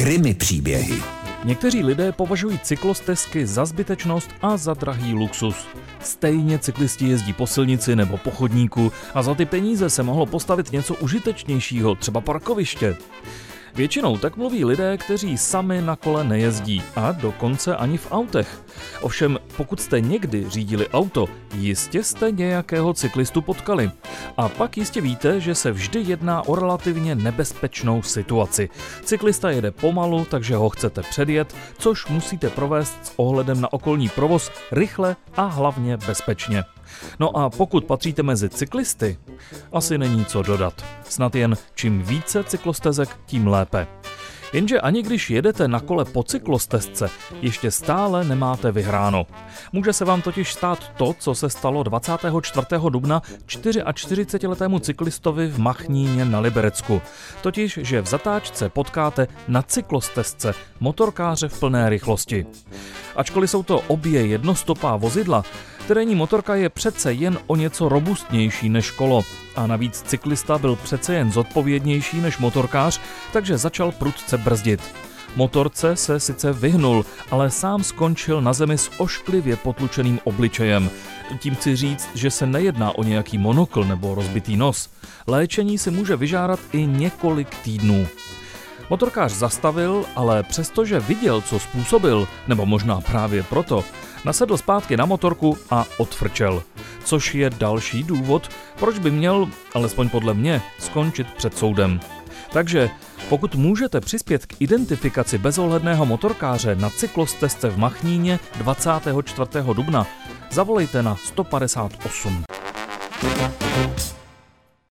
Krimi příběhy. Někteří lidé považují cyklostezky za zbytečnost a za drahý luxus. Stejně cyklisti jezdí po silnici nebo po chodníku a za ty peníze se mohlo postavit něco užitečnějšího, třeba parkoviště. Většinou tak mluví lidé, kteří sami na kole nejezdí a dokonce ani v autech. Ovšem, pokud jste někdy řídili auto, jistě jste nějakého cyklistu potkali. A pak jistě víte, že se vždy jedná o relativně nebezpečnou situaci. Cyklista jede pomalu, takže ho chcete předjet, což musíte provést s ohledem na okolní provoz rychle a hlavně bezpečně. No a pokud patříte mezi cyklisty, asi není co dodat. Snad jen čím více cyklostezek, tím lépe. Jenže ani když jedete na kole po cyklostezce, ještě stále nemáte vyhráno. Může se vám totiž stát to, co se stalo 24. dubna 44-letému cyklistovi v Machníně na Liberecku. Totiž, že v zatáčce potkáte na cyklostezce motorkáře v plné rychlosti. Ačkoliv jsou to obě jednostopá vozidla, Terénní motorka je přece jen o něco robustnější než kolo. A navíc cyklista byl přece jen zodpovědnější než motorkář, takže začal prudce brzdit. Motorce se sice vyhnul, ale sám skončil na zemi s ošklivě potlučeným obličejem. Tím chci říct, že se nejedná o nějaký monokl nebo rozbitý nos. Léčení si může vyžádat i několik týdnů. Motorkář zastavil, ale přestože viděl, co způsobil, nebo možná právě proto, nasedl zpátky na motorku a odfrčel. Což je další důvod, proč by měl, alespoň podle mě, skončit před soudem. Takže pokud můžete přispět k identifikaci bezohledného motorkáře na cyklostezce v Machníně 24. dubna, zavolejte na 158.